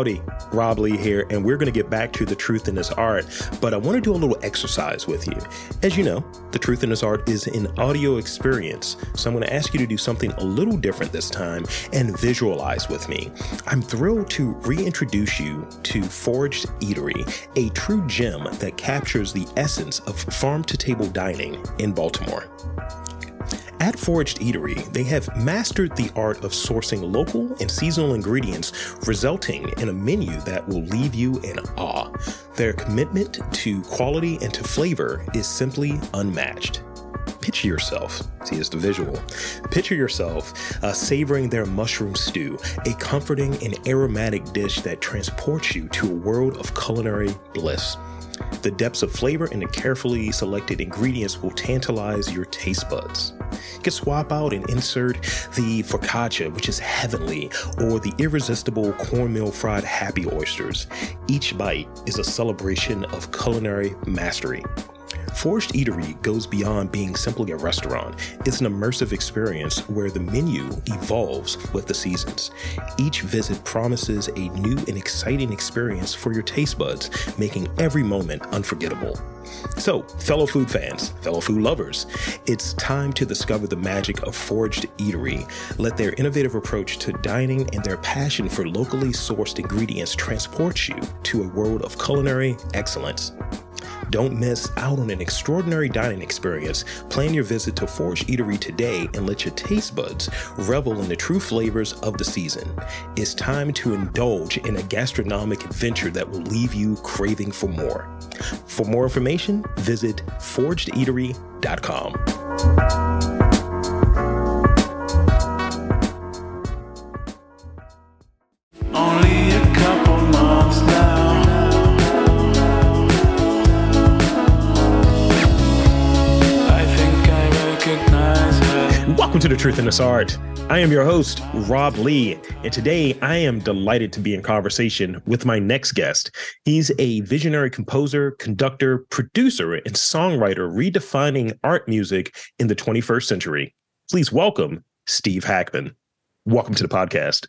Howdy, Rob Lee here, and we're going to get back to the truth in this art. But I want to do a little exercise with you. As you know, the truth in this art is an audio experience. So I'm going to ask you to do something a little different this time and visualize with me. I'm thrilled to reintroduce you to Foraged Eatery, a true gem that captures the essence of farm to table dining in Baltimore. At Foraged Eatery, they have mastered the art of sourcing local and seasonal ingredients, resulting in a menu that will leave you in awe. Their commitment to quality and to flavor is simply unmatched. Picture yourself, see, it's the visual. Picture yourself uh, savoring their mushroom stew, a comforting and aromatic dish that transports you to a world of culinary bliss. The depths of flavor and the carefully selected ingredients will tantalize your taste buds. You can swap out and insert the focaccia, which is heavenly, or the irresistible cornmeal fried happy oysters. Each bite is a celebration of culinary mastery. Foraged Eatery goes beyond being simply a restaurant. It's an immersive experience where the menu evolves with the seasons. Each visit promises a new and exciting experience for your taste buds, making every moment unforgettable. So, fellow food fans, fellow food lovers, it's time to discover the magic of Foraged Eatery. Let their innovative approach to dining and their passion for locally sourced ingredients transport you to a world of culinary excellence. Don't miss out on an extraordinary dining experience. Plan your visit to Foraged Eatery today and let your taste buds revel in the true flavors of the season. It's time to indulge in a gastronomic adventure that will leave you craving for more. For more information, visit foragedeatery.com. Only Welcome to The Truth in This Art. I am your host, Rob Lee, and today I am delighted to be in conversation with my next guest. He's a visionary composer, conductor, producer, and songwriter redefining art music in the 21st century. Please welcome Steve Hackman. Welcome to the podcast.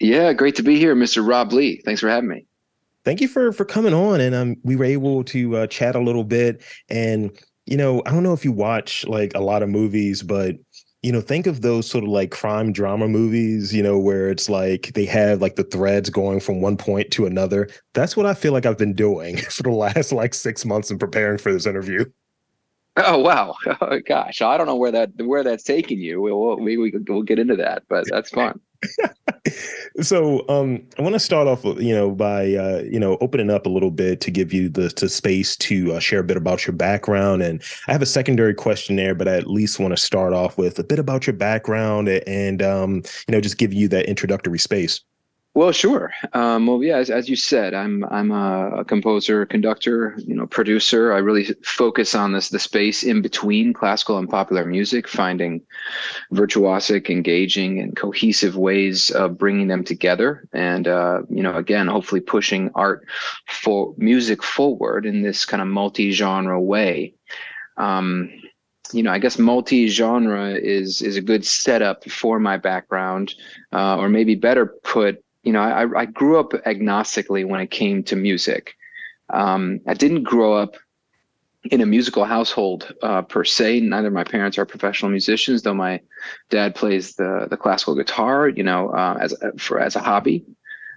Yeah, great to be here, Mr. Rob Lee. Thanks for having me. Thank you for for coming on, and um, we were able to uh, chat a little bit. And you know, I don't know if you watch like a lot of movies, but you know, think of those sort of like crime drama movies, you know, where it's like they have like the threads going from one point to another. That's what I feel like I've been doing for the last like six months in preparing for this interview. Oh wow, oh, gosh, I don't know where that where that's taking you. We'll we, we we'll get into that, but that's fun. so um, I want to start off, you know, by uh, you know opening up a little bit to give you the, the space to uh, share a bit about your background, and I have a secondary questionnaire, but I at least want to start off with a bit about your background and um, you know just give you that introductory space. Well, sure. Um, well, yeah, as, as you said, I'm I'm a, a composer, conductor, you know, producer. I really focus on this the space in between classical and popular music, finding virtuosic, engaging, and cohesive ways of bringing them together, and uh, you know, again, hopefully pushing art for music forward in this kind of multi-genre way. Um, you know, I guess multi-genre is is a good setup for my background, uh, or maybe better put, you know, I, I grew up agnostically when it came to music. Um, I didn't grow up in a musical household uh, per se. Neither of my parents are professional musicians, though my dad plays the the classical guitar, you know, uh, as for as a hobby.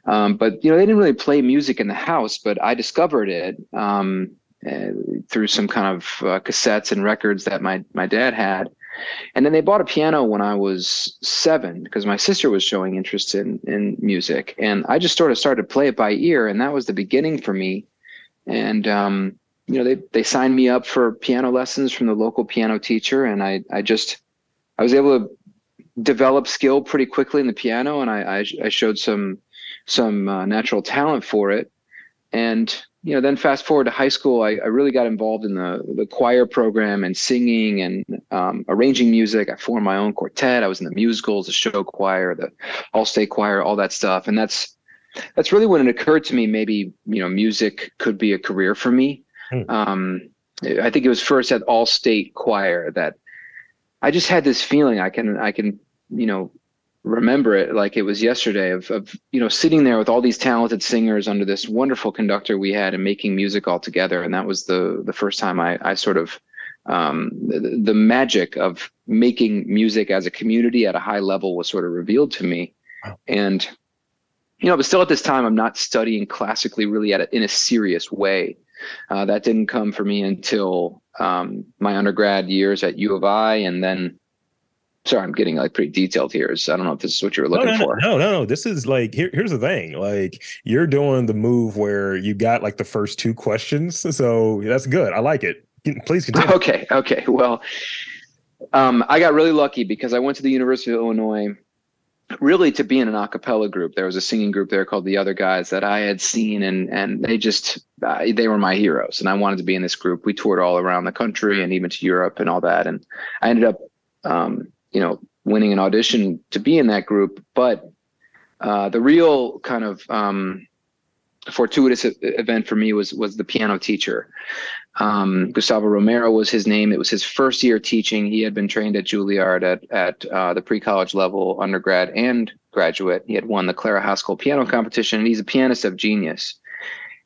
Um, but you know, they didn't really play music in the house. But I discovered it um, uh, through some kind of uh, cassettes and records that my my dad had. And then they bought a piano when I was seven because my sister was showing interest in in music, and I just sort of started to play it by ear, and that was the beginning for me. And um, you know, they they signed me up for piano lessons from the local piano teacher, and I I just I was able to develop skill pretty quickly in the piano, and I I, I showed some some uh, natural talent for it, and you know, then fast forward to high school, I, I really got involved in the the choir program and singing and um, arranging music. I formed my own quartet. I was in the musicals, the show choir, the all state choir, all that stuff, and that's that's really when it occurred to me maybe you know music could be a career for me. Hmm. Um, I think it was first at all state choir that I just had this feeling I can I can you know remember it like it was yesterday of, of you know sitting there with all these talented singers under this wonderful conductor we had and making music all together. And that was the the first time i i sort of um, the, the magic of making music as a community at a high level was sort of revealed to me. Wow. and you know but still at this time i'm not studying classically really at a, in a serious way. Uh, that didn't come for me until um, my undergrad years at u of i and then sorry, I'm getting like pretty detailed here. So I don't know if this is what you were looking no, no, for. No, no, no. This is like here, here's the thing. Like you're doing the move where you got like the first two questions. So that's good. I like it. Please continue. Okay. Okay. Well, um, I got really lucky because I went to the University of Illinois really to be in an a cappella group. There was a singing group there called the Other Guys that I had seen and and they just uh, they were my heroes and I wanted to be in this group. We toured all around the country and even to Europe and all that and I ended up um, you know, winning an audition to be in that group. But uh, the real kind of um, fortuitous event for me was was the piano teacher. Um, Gustavo Romero was his name. It was his first year teaching. He had been trained at Juilliard at at uh, the pre college level, undergrad and graduate. He had won the Clara Haskil piano competition, and he's a pianist of genius.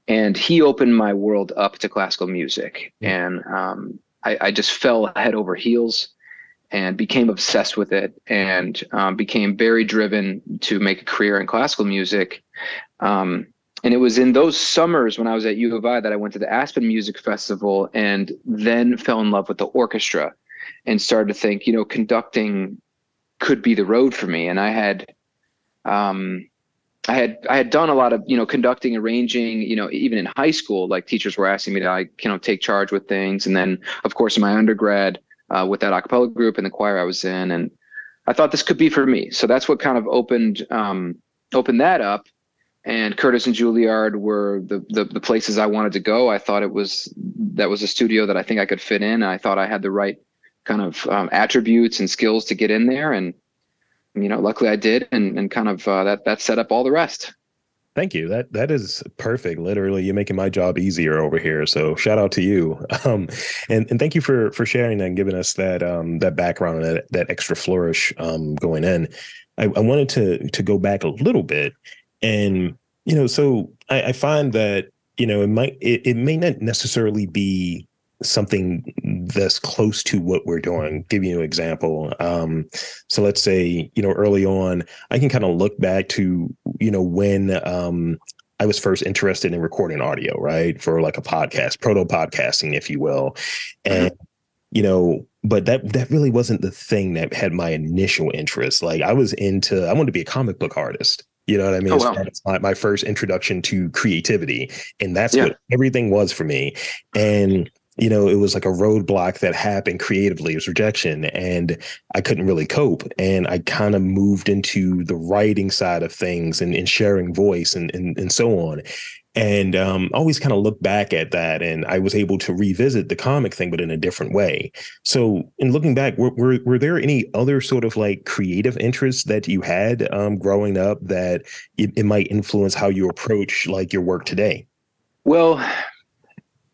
And he opened my world up to classical music, and um, I, I just fell head over heels and became obsessed with it and um, became very driven to make a career in classical music. Um, and it was in those summers when I was at U of I that I went to the Aspen Music Festival and then fell in love with the orchestra and started to think, you know, conducting could be the road for me. And I had, um, I had I had done a lot of you know conducting, arranging, you know, even in high school, like teachers were asking me to I you know take charge with things, and then of course in my undergrad, uh, with that acapella group and the choir I was in, and I thought this could be for me. So that's what kind of opened um, opened that up. And Curtis and Juilliard were the, the, the places I wanted to go. I thought it was that was a studio that I think I could fit in. And I thought I had the right kind of um, attributes and skills to get in there, and you know, luckily I did, and and kind of uh, that that set up all the rest. Thank you. That that is perfect. Literally, you're making my job easier over here. So shout out to you. Um, and and thank you for for sharing that and giving us that um that background and that, that extra flourish um going in. I, I wanted to to go back a little bit, and you know, so I, I find that you know it might it, it may not necessarily be something that's close to what we're doing. Give you an example. Um, so let's say, you know, early on, I can kind of look back to, you know, when um, I was first interested in recording audio, right? For like a podcast, proto podcasting, if you will. And, mm-hmm. you know, but that that really wasn't the thing that had my initial interest. Like I was into, I wanted to be a comic book artist. You know what I mean? Oh, wow. That's my, my first introduction to creativity. And that's yeah. what everything was for me. And you know, it was like a roadblock that happened creatively. It was rejection, and I couldn't really cope. And I kind of moved into the writing side of things and, and sharing voice and, and and so on. And um, always kind of look back at that, and I was able to revisit the comic thing, but in a different way. So, in looking back, were were, were there any other sort of like creative interests that you had um, growing up that it, it might influence how you approach like your work today? Well,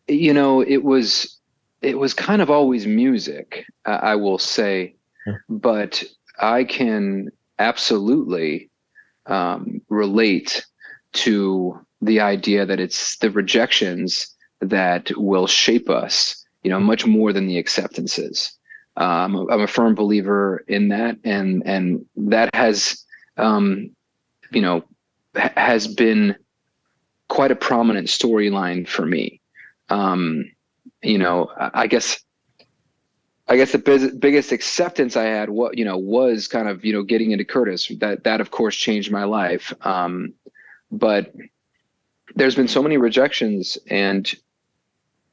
you know, it was it was kind of always music, I will say, but I can absolutely um, relate to the idea that it's the rejections that will shape us, you know, much more than the acceptances. Um, I'm a firm believer in that, and and that has, um, you know, has been quite a prominent storyline for me um, you know, I guess I guess the biz- biggest acceptance I had, what you know, was kind of you know getting into Curtis. That that of course changed my life. Um, but there's been so many rejections, and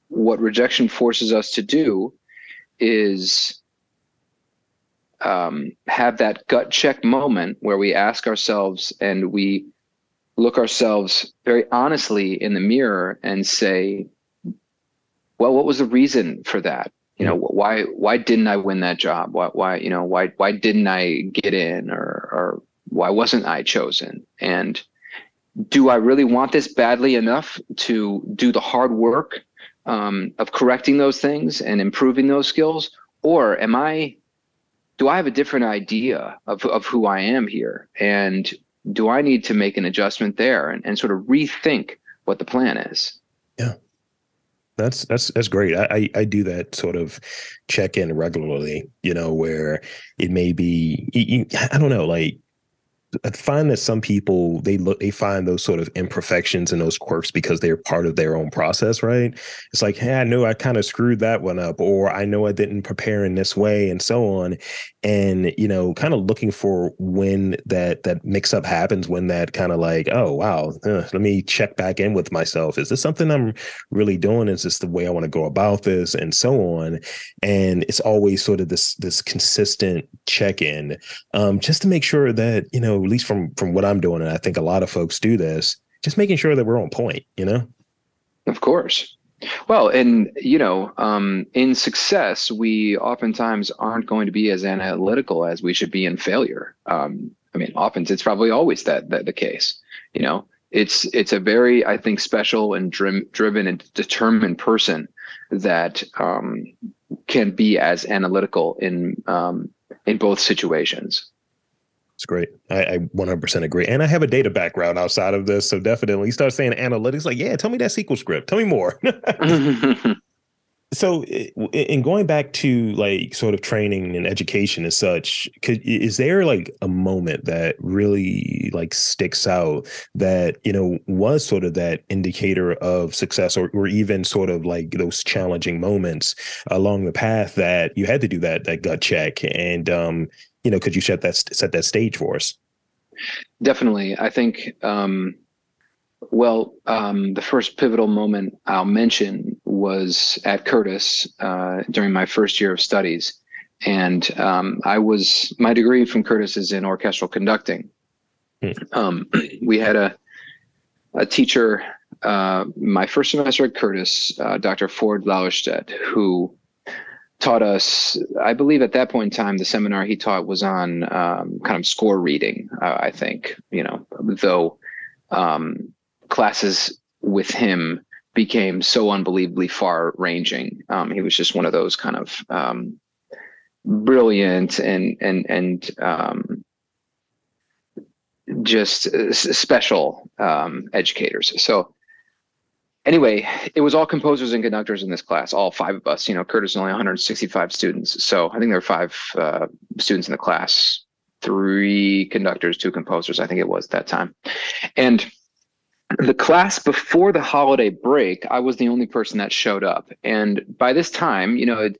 what rejection forces us to do is um, have that gut check moment where we ask ourselves and we look ourselves very honestly in the mirror and say, well, what was the reason for that? You know, why why didn't I win that job? Why why you know why why didn't I get in or or why wasn't I chosen? And do I really want this badly enough to do the hard work um, of correcting those things and improving those skills, or am I do I have a different idea of, of who I am here? And do I need to make an adjustment there and, and sort of rethink what the plan is? Yeah. That's that's that's great. I, I, do that sort of check in regularly, you know, where it may be I don't know, like I find that some people they look they find those sort of imperfections and those quirks because they're part of their own process, right? It's like, hey, I know I kind of screwed that one up, or I know I didn't prepare in this way, and so on. And you know, kind of looking for when that that mix up happens, when that kind of like, oh wow, uh, let me check back in with myself. Is this something I'm really doing? Is this the way I want to go about this, and so on? And it's always sort of this this consistent check in, um, just to make sure that you know at least from from what I'm doing, and I think a lot of folks do this, just making sure that we're on point, you know? Of course. Well, and you know, um, in success, we oftentimes aren't going to be as analytical as we should be in failure. Um, I mean, often it's probably always that, that the case. You know, it's it's a very, I think, special and dri- driven and determined person that um, can be as analytical in um, in both situations. It's great. I, I 100% agree. And I have a data background outside of this. So definitely start saying analytics, like, yeah, tell me that SQL script. Tell me more. so in going back to like sort of training and education as such could is there like a moment that really like sticks out that you know was sort of that indicator of success or, or even sort of like those challenging moments along the path that you had to do that that gut check and um you know, could you set that set that stage for us? Definitely, I think. Um, well, um, the first pivotal moment I'll mention was at Curtis uh, during my first year of studies, and um, I was my degree from Curtis is in orchestral conducting. Hmm. Um, we had a a teacher uh, my first semester at Curtis, uh, Dr. Ford Lallerstedt, who taught us i believe at that point in time the seminar he taught was on um, kind of score reading uh, i think you know though um, classes with him became so unbelievably far ranging um, he was just one of those kind of um, brilliant and and and um, just uh, special um, educators. So anyway, it was all composers and conductors in this class, all five of us. You know, Curtis is only 165 students, so I think there were five uh, students in the class, three conductors, two composers. I think it was that time, and the class before the holiday break, I was the only person that showed up, and by this time, you know. It,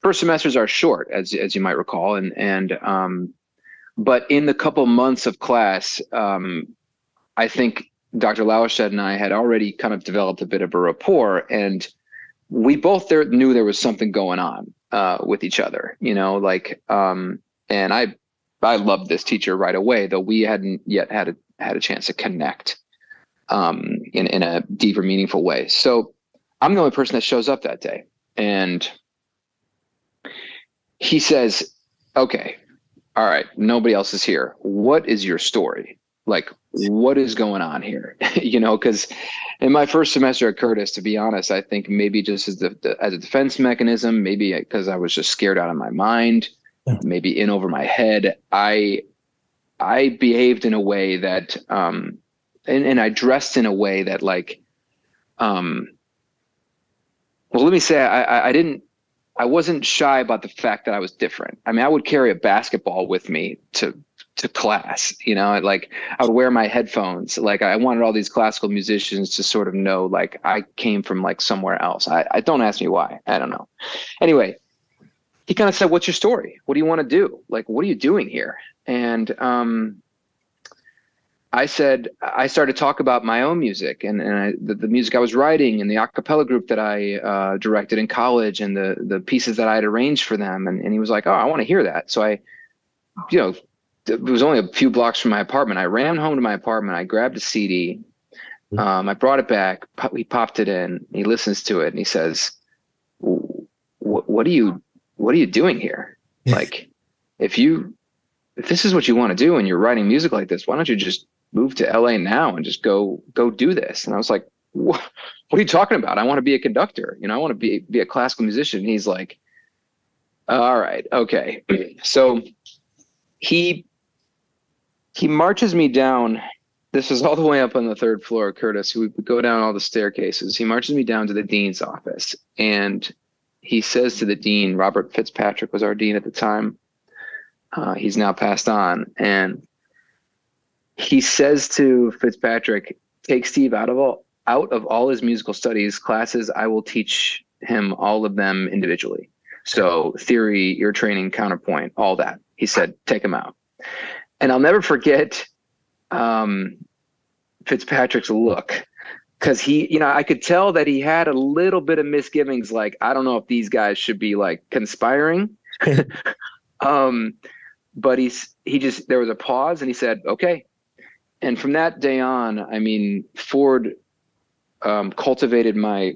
first semesters are short, as as you might recall, and and um, but in the couple months of class, um, I think Dr. Lallerstedt and I had already kind of developed a bit of a rapport, and we both there knew there was something going on uh, with each other. You know, like, um, and I I loved this teacher right away, though we hadn't yet had a had a chance to connect um, in in a deeper, meaningful way. So I'm the only person that shows up that day, and he says, "Okay, all right, nobody else is here. What is your story?" Like what is going on here? You know because in my first semester at curtis to be honest i think maybe just as the, the as a defense mechanism maybe because i was just scared out of my mind maybe in over my head. I i behaved in a way that um and, and i dressed in a way that like um well let me say i i didn't I wasn't shy about the fact that I was different. I mean, I would carry a basketball with me to to class you know like i would wear my headphones. Like i wanted all these classical musicians to sort of know like i came from like somewhere else. I, I don't ask me why. I don't know. Anyway he kind of said what's your story? What do you want to do? Like what are you doing here? And um I said I started to talk about my own music and, and I, the, the, music I was writing and the a cappella group that I uh, directed in college and the the pieces that I had arranged for them. And, and he was like oh I want to hear that. So I you know it was only a few blocks from my apartment. I ran home to my apartment. I grabbed a CD. Mm-hmm. Um, I brought it back. He popped it in. He listens to it and he says, "What are you? What are you doing here? like, if you, if this is what you want to do and you're writing music like this, why don't you just move to LA now and just go go do this?" And I was like, "What? What are you talking about? I want to be a conductor. You know, I want to be be a classical musician." And he's like, All right. Okay. So he he marches me down. This is all the way up on the third floor, Curtis. We go down all the staircases. He marches me down to the dean's office, and he says to the dean, Robert Fitzpatrick was our dean at the time. Uh, he's now passed on, and he says to Fitzpatrick, "Take Steve out of all out of all his musical studies classes. I will teach him all of them individually. So theory, ear training, counterpoint, all that." He said, "Take him out." And I'll never forget um, Fitzpatrick's look because he, you know, I could tell that he had a little bit of misgivings. Like, I don't know if these guys should be like conspiring. um, but he's he just there was a pause and he said, "Okay." And from that day on, I mean, Ford um, cultivated my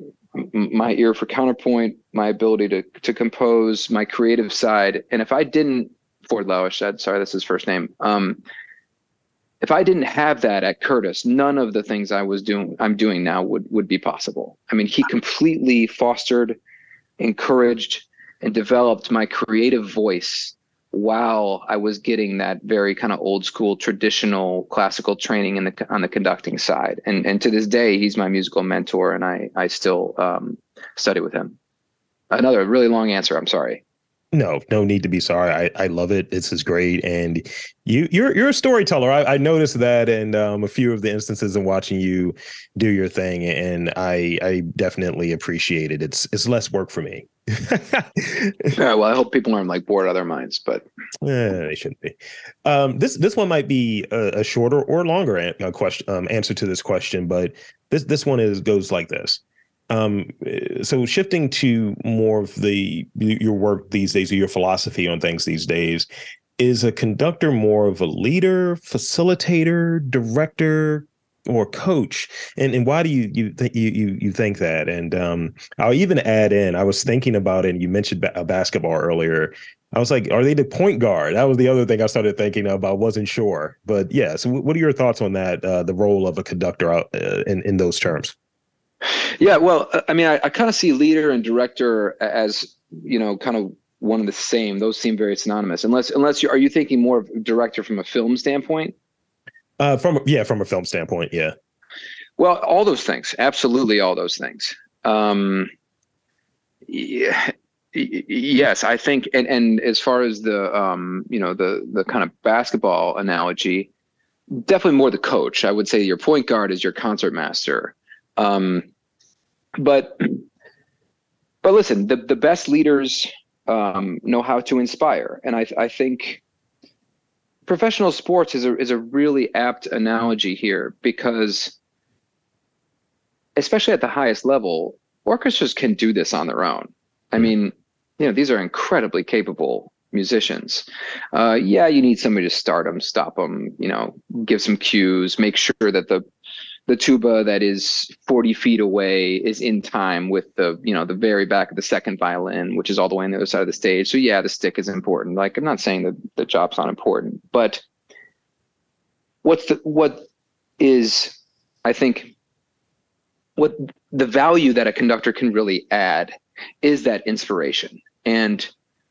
my ear for counterpoint, my ability to to compose, my creative side. And if I didn't Ford Lallerstedt, sorry, that's his first name. Um, if I didn't have that at Curtis, none of the things I was doing, I'm doing now would would be possible. I mean, he completely fostered, encouraged, and developed my creative voice while I was getting that very kind of old school, traditional classical training in the on the conducting side. And and to this day, he's my musical mentor, and I I still um, study with him. Another really long answer. I'm sorry. No, no need to be sorry. I, I love it. This is great, and you you're you're a storyteller. I, I noticed that and um, a few of the instances in watching you do your thing, and I I definitely appreciate it. It's it's less work for me. Yeah, well, I hope people aren't like bored out of their minds, but Eh, they shouldn't be. Um, this this one might be a, a shorter or longer an, question um, answer to this question, but this this one is goes like this. Um, so shifting to more of the your work these days, or your philosophy on things these days, is a conductor more of a leader, facilitator, director, or coach? And and why do you you think you you you think that? And um, I'll even add in. I was thinking about it. And you mentioned ba- basketball earlier. I was like, are they the point guard? That was the other thing I started thinking. I wasn't sure, but yeah. So, what are your thoughts on that? Uh, the role of a conductor out uh, in in those terms? Yeah, well, uh, I mean, I, I kind of see leader and director as you know, kind of one of the same. Those seem very synonymous. Unless, unless you are you thinking more of director from a film standpoint? Uh, from yeah, from a film standpoint, yeah. Well, all those things, absolutely, all those things. Um, yeah, yes, I think, and and as far as the um, you know, the the kind of basketball analogy, definitely more the coach. I would say your point guard is your concert master. Um, but but listen, the the best leaders um, know how to inspire, and I I think professional sports is a is a really apt analogy here because especially at the highest level, orchestras can do this on their own. I mean, you know, these are incredibly capable musicians. Uh, yeah, you need somebody to start them, stop them, you know, give some cues, make sure that the the tuba that is 40 feet away is in time with the you know the very back of the second violin which is all the way on the other side of the stage. So yeah the stick is important. Like i'm not saying that the job's not important but what's the what is i think what the value that a conductor can really add is that inspiration. And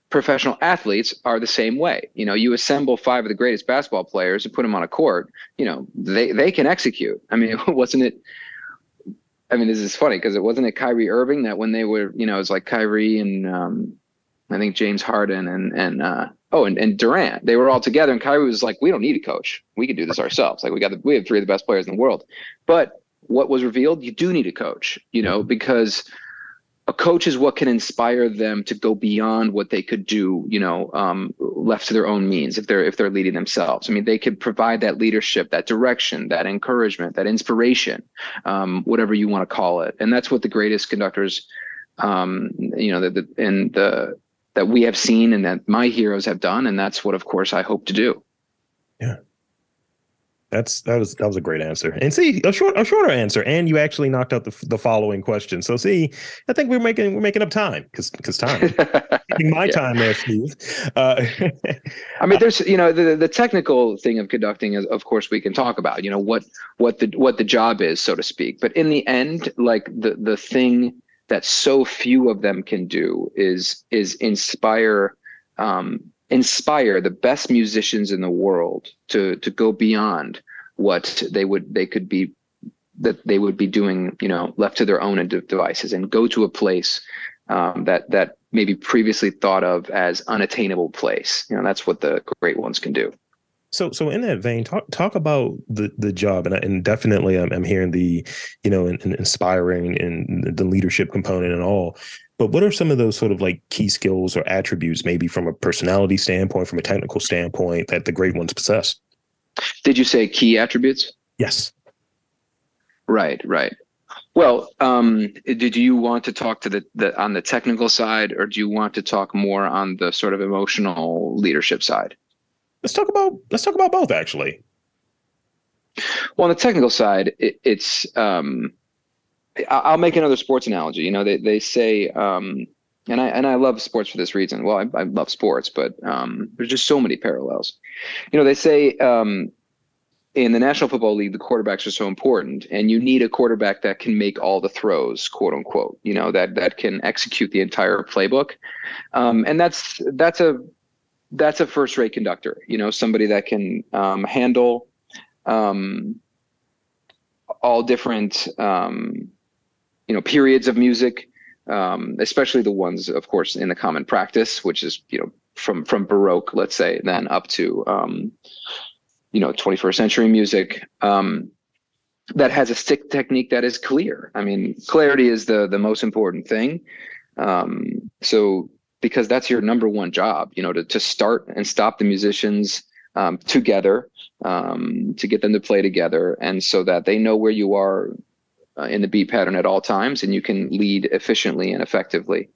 professional athletes are the same way. You know you assemble five of the greatest basketball players and put them on a court you know they they can execute. I mean wasn't it i mean this is funny because it wasn't it Kyrie Irving that when they were you know it was like Kyrie and um i think James Harden and and uh oh and, and Durant. They were all together and Kyrie was like we don't need a coach. We can do this ourselves. Like we got the, we have three of the best players in the world. But what was revealed? You do need a coach you know because a coach is what can inspire them to go beyond what they could do you know um, left to their own means if they're if they're leading themselves. I mean they could provide that leadership that direction that encouragement that inspiration um, whatever you want to call it. And that's what the greatest conductors um, you know the, the and the that we have seen and that my heroes have done. And that's what of course i hope to do That's that was that was a great answer. And see, a short a shorter answer, and you actually knocked out the the following question. So see, I think we're making we're making up time because because time my Yeah. time there, Steve. Uh, I mean, there's you know the the technical thing of conducting is of course we can talk about you know what what the what the job is so to speak. But in the end, like the the thing that so few of them can do is is inspire um, inspire the best musicians in the world to to go beyond what they would they could be that they would be doing you know left to their own devices and go to a place um, that that maybe previously thought of as unattainable place. You know that's what the great ones can do. So, so in that vein, talk talk about the the job, and and definitely, I'm, I'm hearing the, you know, in, in inspiring and the leadership component and all. But what are some of those sort of like key skills or attributes, maybe from a personality standpoint, from a technical standpoint, that the great ones possess? Did you say key attributes? Yes. Right, right. Well, um, did you want to talk to the, the on the technical side, or do you want to talk more on the sort of emotional leadership side? Let's talk about let's talk about both actually. Well, on the technical side, it, it's um, I'll make another sports analogy. You know, they they say, um, and I and I love sports for this reason. Well, I, I love sports, but um, there's just so many parallels. You know, they say um, in the National Football League, the quarterbacks are so important, and you need a quarterback that can make all the throws, quote unquote. You know, that that can execute the entire playbook, um, and that's that's a that's a first rate conductor you know somebody that can um, handle um, all different um, you know periods of music um, especially the ones of course in the common practice which is you know from from baroque let's say then up to um, you know 21st century music um, that has a stick technique that is clear. I mean clarity is the the most important thing. Um, so because that's your number one job you know to, to start and stop the musicians um, together um, to get them to play together and so that they know where you are uh, in the beat pattern at all times and you can lead efficiently and effectively.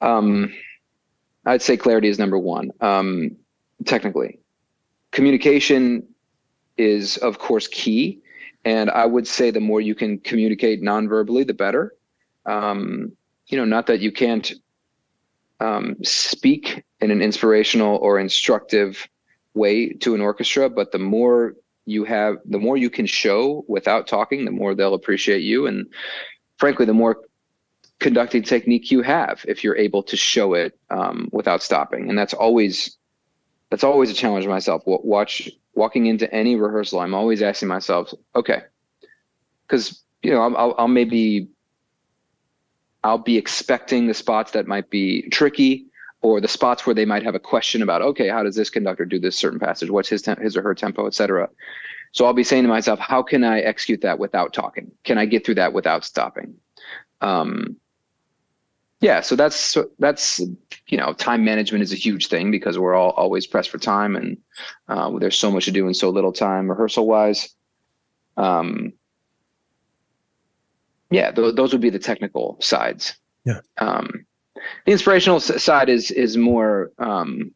Um, i'd say clarity is number one. Um, technically communication is of course key and i would say the more you can communicate non-verbally the better. Um, you know not that you can't um, speak in an inspirational or instructive way to an orchestra, but the more you have, the more you can show without talking, the more they'll appreciate you. And frankly, the more conducting technique you have if you're able to show it um, without stopping. And that's always that's always a challenge myself. Watch walking into any rehearsal, I'm always asking myself, okay, because you know I'll, I'll maybe I'll be expecting the spots that might be tricky or the spots where they might have a question about, okay, how does this conductor do this certain passage? What's his, his or her tempo, et cetera. So I'll be saying to myself, how can I execute that without talking? Can I get through that without stopping? Um, yeah, so that's that's you know, time management is a huge thing because we're all always pressed for time, and uh, there's so much to do in so little time rehearsal wise. Um, yeah, th- those would be the technical sides. Yeah. Um, the inspirational side is is more. Um,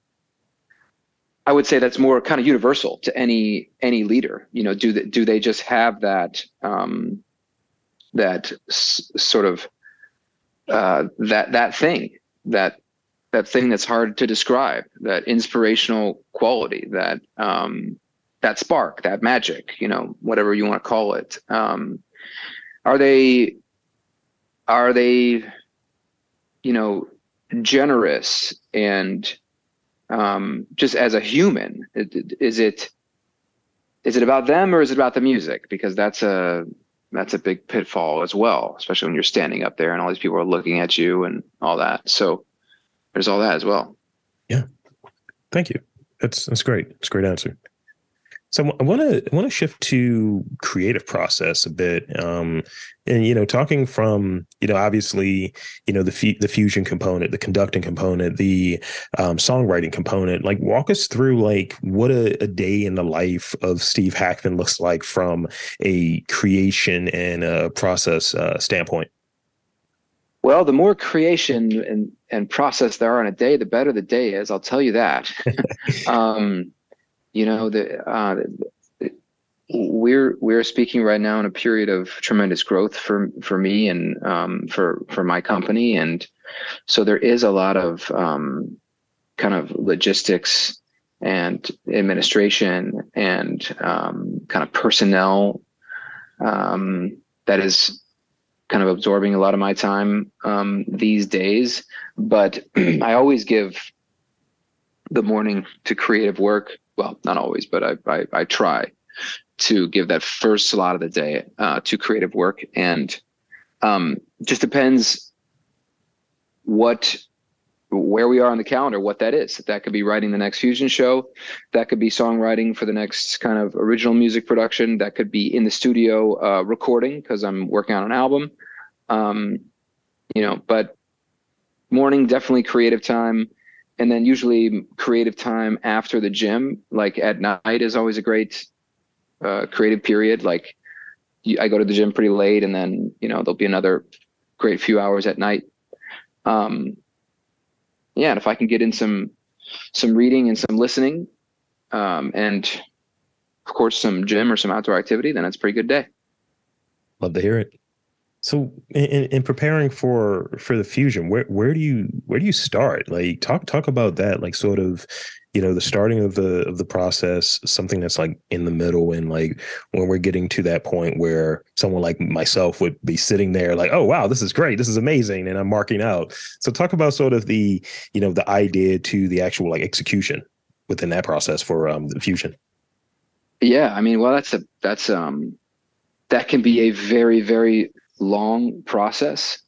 I would say that's more kind of universal to any any leader. You know, do they, do they just have that um, that s- sort of uh, that that thing that that thing that's hard to describe that inspirational quality that um, that spark that magic you know whatever you want to call it um, are they are they you know generous and um, just as a human is it is it about them or is it about the music? Because that's a that's a big pitfall as well especially when you're standing up there and all these people are looking at you and all that. So there's all that as well. Yeah. Thank you. That's that's great. It's a great answer so I want to want to shift to creative process a bit, um, and you know, talking from you know, obviously, you know, the f- the fusion component, the conducting component, the um, songwriting component. Like, walk us through like what a, a, day in the life of Steve Hackman looks like from a creation and a process uh, standpoint. Well, the more creation and, and process there are in a day, the better the day is. I'll tell you that. um, you know the, uh, we're we're speaking right now in a period of tremendous growth for for me and um, for for my company and so there is a lot of um, kind of logistics and administration and um, kind of personnel um, that is kind of absorbing a lot of my time um, these days. But I always give the morning to creative work. Well, not always, but I I, I try to give that first slot of the day uh, to creative work, and um, just depends what where we are on the calendar, what that is. That could be writing the next fusion show. That could be songwriting for the next kind of original music production. That could be in the studio uh, recording because I'm working on an album. Um, you know, but morning definitely creative time, and then usually creative time after the gym. Like at night is always a great uh, creative period. Like I go to the gym pretty late, and then you know there'll be another great few hours at night. Um, yeah, and if I can get in some some reading and some listening, um, and of course some gym or some outdoor activity, then it's a pretty good day. Love to hear it. So, in, in preparing for for the fusion, where where do you where do you start? Like, talk talk about that. Like, sort of, you know, the starting of the of the process, something that's like in the middle, and like when we're getting to that point where someone like myself would be sitting there, like, oh wow, this is great, this is amazing, and I'm marking out. So, talk about sort of the you know the idea to the actual like execution within that process for um the fusion. Yeah, I mean, well, that's a that's um that can be a very very long process.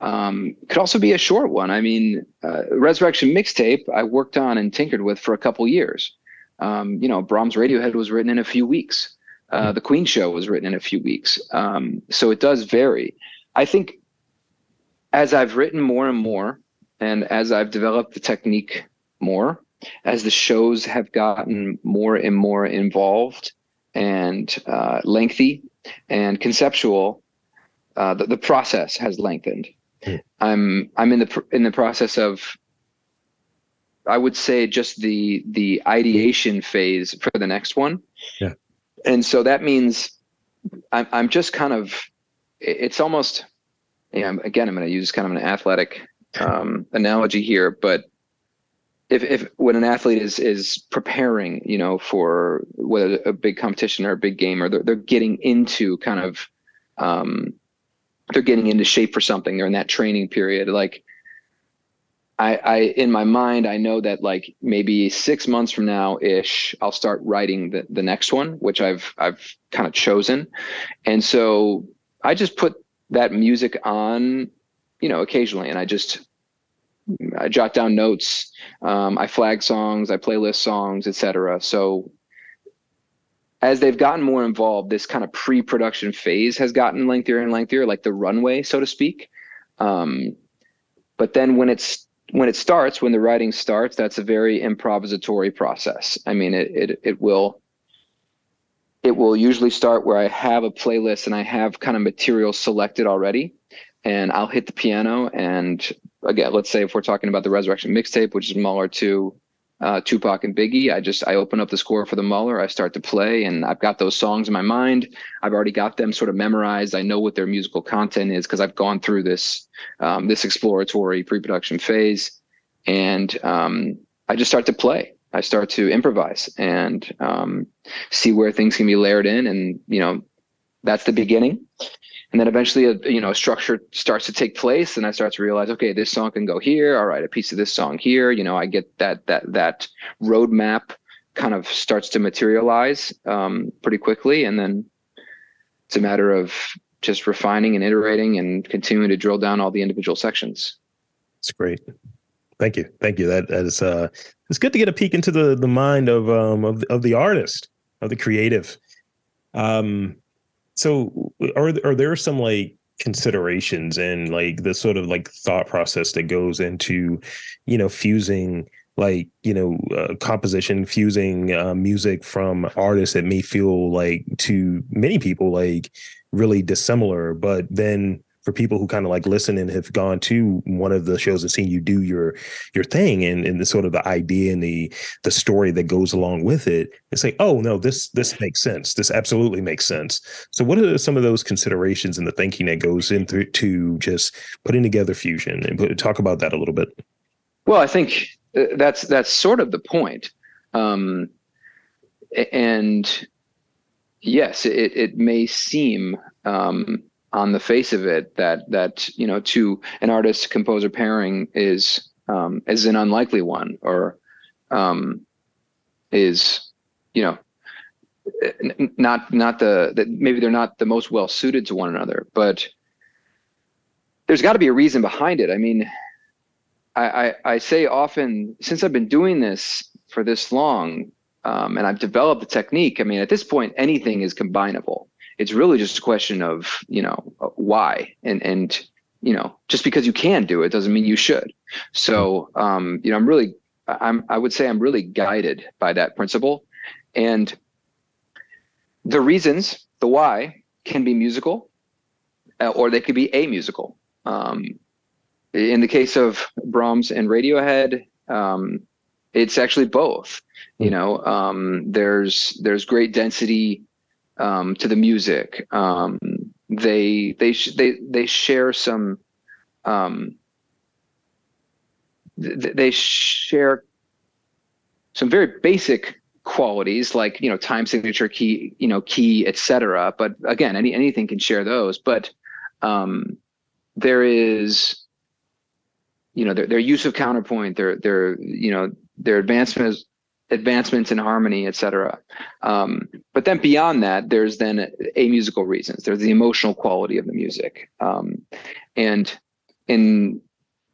Um, could also be a short one. I mean, uh, Resurrection mixtape I worked on and tinkered with for a couple years. Um, you know, Brahms Radiohead was written in a few weeks. Uh, the Queen Show was written in a few weeks. Um, so it does vary. I think as I've written more and more, and as I've developed the technique more, as the shows have gotten more and more involved and uh, lengthy and conceptual, uh, the, the process has lengthened. Mm. I'm I'm in the in the process of I would say just the the ideation phase for the next one. Yeah. And so that means I'm I'm just kind of it's almost yeah, again I'm going to use kind of an athletic um, analogy here, but if, if when an athlete is is preparing, you know, for whether a big competition or a big game, or they're, they're getting into kind of um, they're getting into shape for something they're in that training period like I, I in my mind i know that like maybe six months from now ish i'll start writing the, the next one which i've i've kind of chosen. And so i just put that music on you know occasionally and i just i jot down notes um, i flag songs i playlist songs etc so as they've gotten more involved, this kind of pre-production phase has gotten lengthier and lengthier, like the runway, so to speak. Um, but then when it's when it starts, when the writing starts, that's a very improvisatory process. I mean, it it it will it will usually start where I have a playlist and I have kind of material selected already, and I'll hit the piano and again, let's say if we're talking about the Resurrection mixtape, which is Mahler two uh, Tupac and Biggie. I just I open up the score for the Mahler. I start to play, and I've got those songs in my mind. I've already got them sort of memorized. I know what their musical content is because I've gone through this um, this exploratory pre-production phase, and um, I just start to play. I start to improvise and um, see where things can be layered in, and you know that's the beginning and then eventually a you know a structure starts to take place and i start to realize okay this song can go here. All right a piece of this song here. You know i get that that that roadmap kind of starts to materialize um, pretty quickly. And then it's a matter of just refining and iterating and continuing to drill down all the individual sections. It's great. Thank you. Thank you. That that is uh it's good to get a peek into the the mind of um of, of the artist of the creative. Um so are are there some like considerations and like the sort of like thought process that goes into, you know, fusing like you know uh, composition fusing uh, music from artists that may feel like to many people like really dissimilar but then for people who kind of like listen and have gone to one of the shows and seen you do your your thing and, and the sort of the idea and the the story that goes along with it and say oh no this this makes sense. This absolutely makes sense. So what are some of those considerations and the thinking that goes into to just putting together fusion? And put, talk about that a little bit. Well i think uh, that's that's sort of the point. Um, and yes it, it may seem um, on the face of it that that you know to an artist composer pairing is um, is an unlikely one or um, is you know not not the that maybe they're not the most well suited to one another but there's got to be a reason behind it. I mean I, I, I say often since i've been doing this for this long um, and i've developed the technique i mean at this point anything is combinable it's really just a question of you know why and and you know just because you can do it doesn't mean you should so um, you know i'm really i'm i would say i'm really guided by that principle and the reasons, the why, can be musical, uh, or they could be a musical. Um, in the case of Brahms and Radiohead, um, it's actually both. You know, um, there's there's great density um, to the music. Um, they they sh- they they share some. Um, th- they share some very basic qualities like you know time signature key you know key etc but again any anything can share those but um there is you know their, their use of counterpoint their their you know their advancements advancements in harmony etc um but then beyond that there's then a musical reasons there's the emotional quality of the music um and in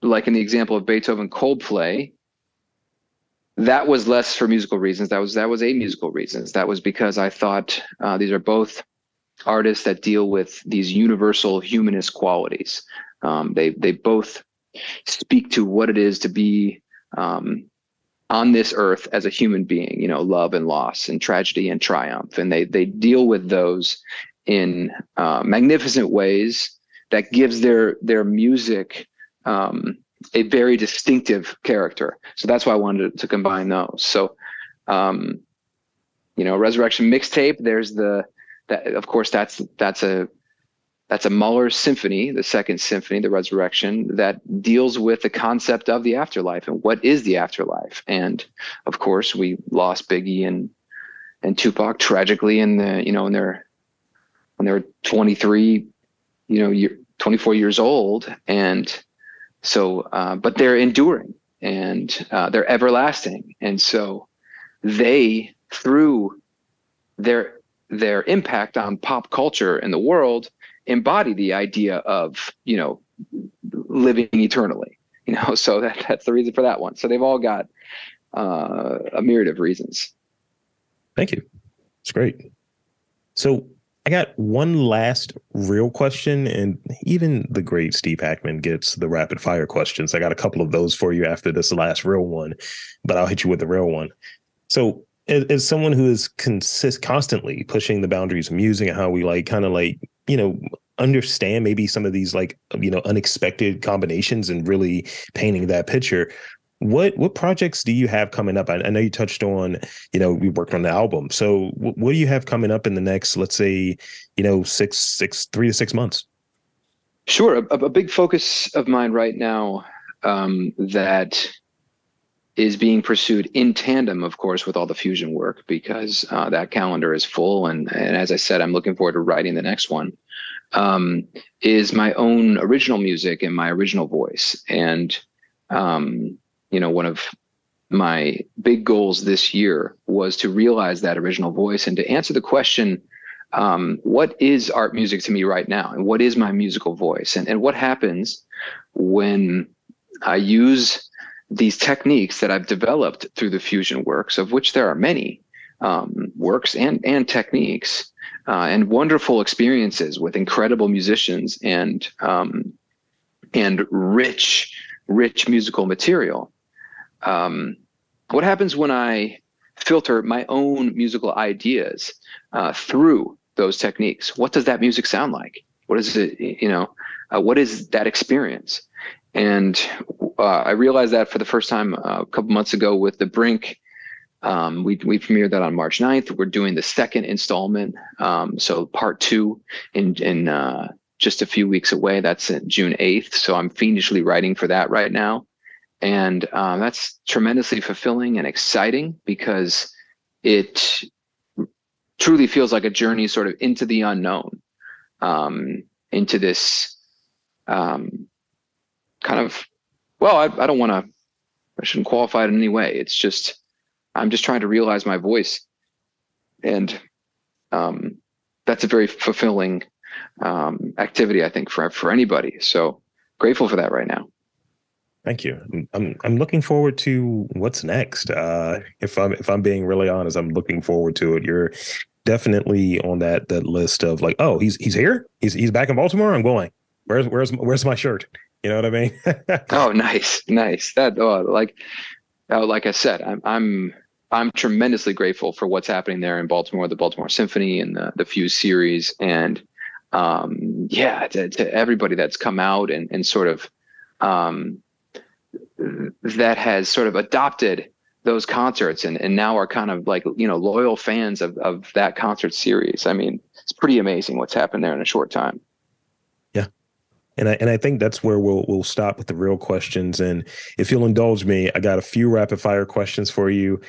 like in the example of beethoven coldplay that was less for musical reasons. That was that was a musical reasons. That was because I thought uh, these are both artists that deal with these universal humanist qualities. Um, they they both speak to what it is to be um, on this earth as a human being. You know, love and loss, and tragedy and triumph, and they they deal with those in uh, magnificent ways that gives their their music um, a very distinctive character. So that's why I wanted to combine those. So, um, you know, Resurrection mixtape. There's the that of course that's that's a that's a Mahler symphony, the second symphony, the Resurrection, that deals with the concept of the afterlife and what is the afterlife. And of course, we lost Biggie and and Tupac tragically in the you know in their when they were 23, you know, year, 24 years old, and so, uh, but they're enduring and uh, they're everlasting, and so they through their their impact on pop culture and the world embody the idea of you know living eternally you know so that, that's the reason for that one so they've all got uh, a myriad of reasons thank you it's great so I got one last real question, and even the great Steve Hackman gets the rapid fire questions. I got a couple of those for you after this last real one, but I'll hit you with the real one. So, as, as someone who is consist constantly pushing the boundaries of music and how we like kind of like you know understand maybe some of these like you know unexpected combinations and really painting that picture what what projects do you have coming up? I, I know you touched on, you know, we worked on the album. So what, what do you have coming up in the next, let's say, you know, six, six, three to six months? Sure. A, a big focus of mine right now um, that is being pursued in tandem, of course, with all the fusion work because uh, that calendar is full. And, and as I said, I'm looking forward to writing the next one. Um, is my own original music and my original voice. And um, you know, one of my big goals this year was to realize that original voice and to answer the question um, what is art music to me right now and what is my musical voice and, and what happens when i use these techniques that i've developed through the fusion works of which there are many um, works and and techniques uh, and wonderful experiences with incredible musicians and um, and rich rich musical material um, what happens when I filter my own musical ideas uh, through those techniques? What does that music sound like? What is it? You know, uh, what is that experience? And uh, I realized that for the first time uh, a couple months ago with the Brink. Um, we we premiered that on March 9th. We're doing the second installment, um, so part two in in uh, just a few weeks away. That's June 8th. So I'm fiendishly writing for that right now and um, that's tremendously fulfilling and exciting because it truly feels like a journey sort of into the unknown um, into this um, kind of well, I, I don't want to. I shouldn't qualify it in any way. It's just I'm just trying to realize my voice, and um, that's a very fulfilling um, activity, I think, for for anybody. So grateful for that right now. Thank you. I'm I'm looking forward to what's next. Uh, if I'm if I'm being really honest, I'm looking forward to it. You're definitely on that that list of like, oh, he's he's here. He's he's back in Baltimore. I'm going. Where's where's where's my shirt? You know what I mean? oh, nice, nice. That oh, like oh, like I said, I'm I'm I'm tremendously grateful for what's happening there in Baltimore, the Baltimore Symphony and the the Fuse series, and um, yeah, to, to everybody that's come out and and sort of um, that has sort of adopted those concerts and, and now are kind of like you know loyal fans of, of that concert series. I mean it's pretty amazing what's happened there in a short time. Yeah. And I, and I think that's where we'll we'll stop with the real questions. And if you'll indulge me i got a few rapid fire questions for you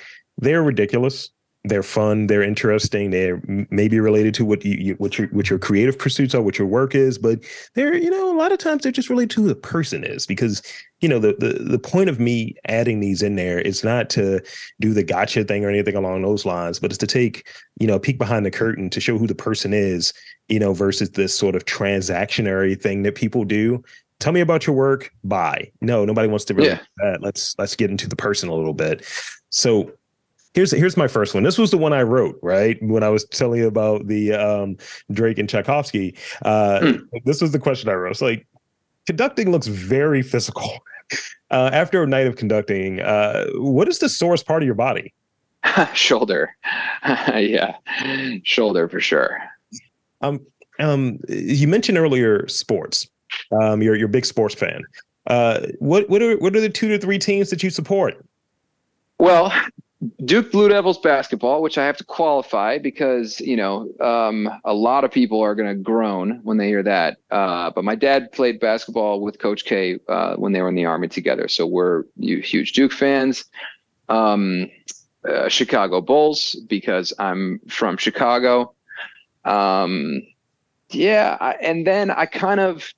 they're ridiculous. They're fun. They're interesting. They're maybe related to what you, you, what your what your creative pursuits are what your work is but they're you know a lot of times they're just related to who the person is because you know the, the the point of me adding these in there is not to do the gotcha thing or anything along those lines but it's to take you know a peek behind the curtain to show who the person is you know versus this sort of transactionary thing that people do. Tell me about your work. Bye. No nobody wants to really yeah. that. Let's let's get into the person a little bit. So here's here's my first one. This was the one I wrote right when I was telling you about the um, Drake and Tchaikovsky. Uh, mm. This was the question I wrote. It's like conducting looks very physical. Uh, after a night of conducting, uh, what is the sorest part of your body? shoulder. yeah, shoulder for sure. Um, um, you mentioned earlier sports. Um, you're you're a big sports fan. Uh, what what are what are the two to three teams that you support? Well, Duke Blue Devils basketball, which I have to qualify because you know um, a lot of people are going to groan when they hear that. Uh, but my dad played basketball with Coach K uh, when they were in the army together, so we're huge Duke fans. Um, uh, Chicago Bulls because I'm from Chicago. Um, yeah, I, and then I kind of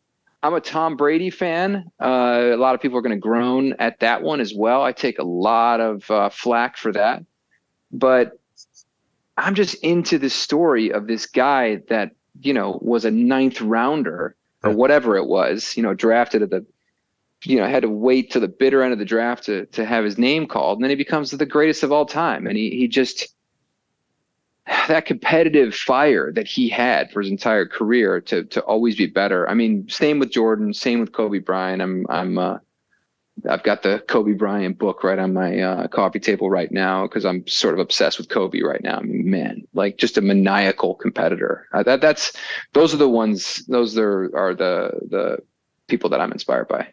I'm a Tom Brady fan. Uh, a lot of people are going to groan at that one as well. I take a lot of uh, flack for that, but I'm just into the story of this guy that you know was a ninth rounder or whatever it was. You know, drafted at the you know had to wait to the bitter end of the draft to to have his name called, and then he becomes the greatest of all time. And he he just that competitive fire that he had for his entire career to to always be better. I mean, same with Jordan, same with Kobe Bryant. I'm I'm uh, I've got the Kobe Bryant book right on my uh, coffee table right now because I'm sort of obsessed with Kobe right now. I mean, man, like just a maniacal competitor. Uh, that that's those are the ones. Those are are the the people that I'm inspired by.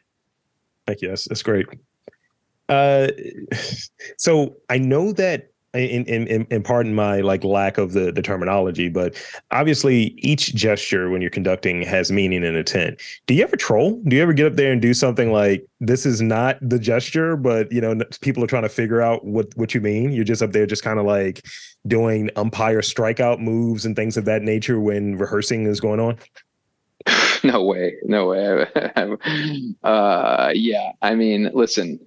Thank you. That's that's great. Uh, so I know that in, in, in, pardon my like lack of the, the terminology, but obviously each gesture when you're conducting has meaning and intent. Do you ever troll? Do you ever get up there and do something like this is not the gesture, but you know people are trying to figure out what what you mean? You're just up there, just kind of like doing umpire strikeout moves and things of that nature when rehearsing is going on. No way, no way. uh, yeah, I mean, listen,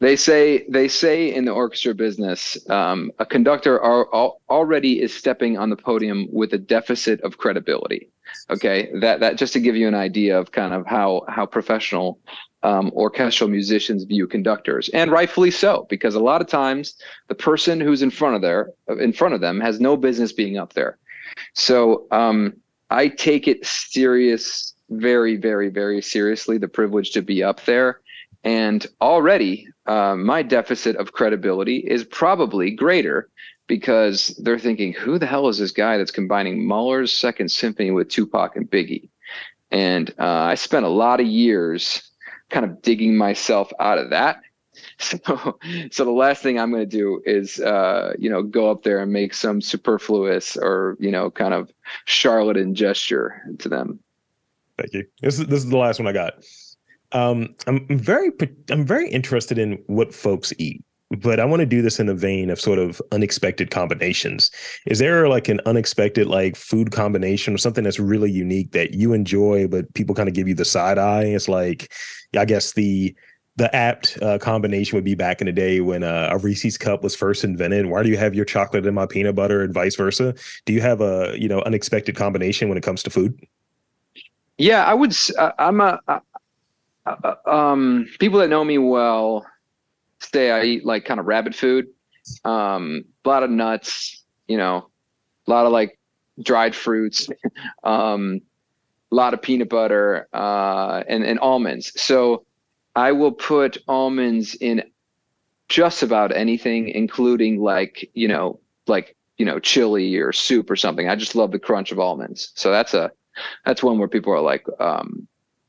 they say they say in the orchestra business, um, a conductor are, already is stepping on the podium with a deficit of credibility. Okay, that that just to give you an idea of kind of how how professional um, orchestral musicians view conductors, and rightfully so, because a lot of times the person who's in front of there in front of them has no business being up there. So um, I take it serious, very, very, very seriously. The privilege to be up there and already uh, my deficit of credibility is probably greater because they're thinking, who the hell is this guy that's combining Mahler's Second Symphony with Tupac and Biggie? And uh, I spent a lot of years kind of digging myself out of that. So, so the last thing I'm going to do is, uh, you know, go up there and make some superfluous or you know, kind of charlatan gesture to them. Thank you. This is this is the last one I got. Um, I'm very I'm very interested in what folks eat. but I want to do this in the vein of sort of unexpected combinations. Is there like an unexpected like food combination or something that's really unique that you enjoy, but people kind of give you the side eye? It's like, I guess the the apt uh, combination would be back in the day when uh, a Reese's cup was first invented. Why do you have your chocolate in my peanut butter and vice versa? Do you have a you know unexpected combination when it comes to food? Yeah, I would. I'm a. um, people that know me well say I eat like kind of rabbit food, um, a lot of nuts, you know, a lot of like dried fruits, um, a lot of peanut butter, uh, and and almonds. So I will put almonds in just about anything, including like you know, like you know, chili or soup or something. I just love the crunch of almonds. So that's a that's one where people are like, um,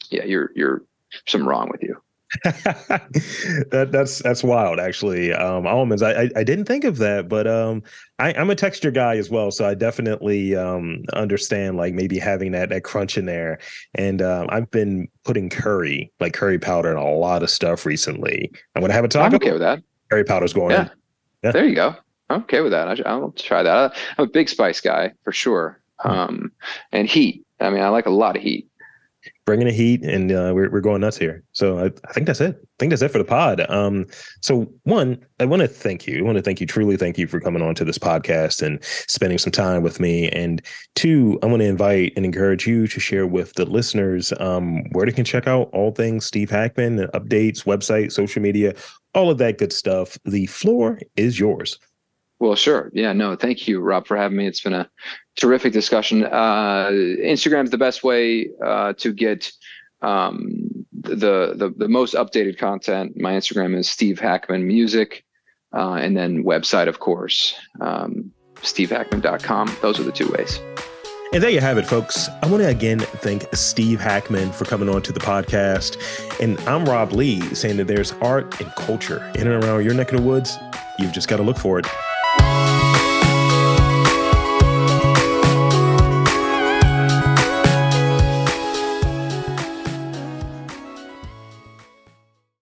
yeah, you're you're something wrong with you. that that's that's wild actually. Um almonds I, I, I didn't think of that but um I, i'm a texture guy as well so i definitely um understand like maybe having that that crunch in there. And um i've been putting curry like curry powder in a lot of stuff recently. I'm gonna have a taco. i'm okay with that. Curry powder's going yeah. yeah. there you go. I'm okay with that. I, i'll try that. I'm a big spice guy for sure. Hmm. um and heat. I mean i like a lot of heat bringing the heat, and uh, we're we're going nuts here. So I, I think that's it. I think that's it for the pod. Um, so one, I want to thank you. I want to thank you, truly thank you for coming on to this podcast and spending some time with me. And two, I want to invite and encourage you to share with the listeners um, where they can check out all things Steve Hackman, updates, website, social media, all of that good stuff. The floor is yours. Well, sure. Yeah, no, thank you, Rob, for having me. It's been a terrific discussion. Uh, Instagram is the best way uh, to get um, the, the the most updated content. My Instagram is Steve Hackman Music, uh, and then website, of course, um, stevehackman.com. Those are the two ways. And there you have it, folks. I want to again thank Steve Hackman for coming on to the podcast. And I'm Rob Lee saying that there's art and culture in and around your neck of the woods. You've just got to look for it.